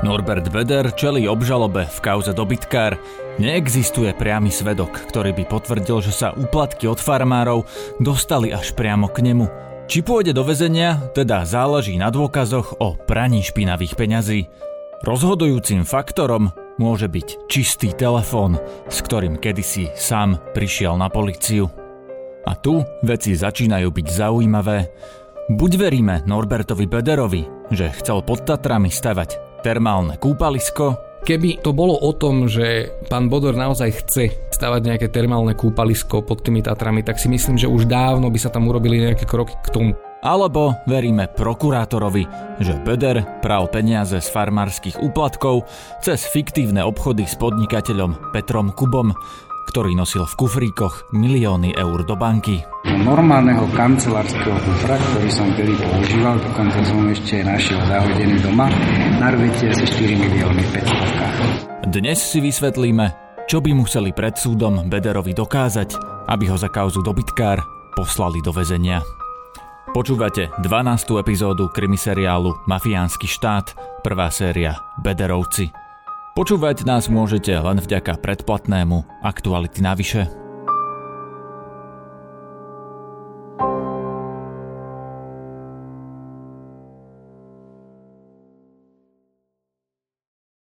Norbert Beder čelí obžalobe v kauze dobytkár. Neexistuje priamy svedok, ktorý by potvrdil, že sa úplatky od farmárov dostali až priamo k nemu. Či pôjde do väzenia, teda záleží na dôkazoch o praní špinavých peňazí. Rozhodujúcim faktorom môže byť čistý telefón, s ktorým kedysi sám prišiel na policiu. A tu veci začínajú byť zaujímavé. Buď veríme Norbertovi Bederovi, že chcel pod Tatrami stavať termálne kúpalisko, Keby to bolo o tom, že pán Bodor naozaj chce stavať nejaké termálne kúpalisko pod tými Tatrami, tak si myslím, že už dávno by sa tam urobili nejaké kroky k tomu. Alebo veríme prokurátorovi, že Beder pral peniaze z farmárskych úplatkov cez fiktívne obchody s podnikateľom Petrom Kubom, ktorý nosil v kufríkoch milióny eur do banky. Normálneho kancelárskeho kufra, ktorý som kedy používal, dokonca som ešte našiel zahodený doma, narvete asi 4 milióny 500. Dnes si vysvetlíme, čo by museli pred súdom Bederovi dokázať, aby ho za kauzu dobytkár poslali do väzenia. Počúvate 12. epizódu krimiseriálu Mafiánsky štát, prvá séria Bederovci. Počúvať nás môžete len vďaka predplatnému Aktuality navyše.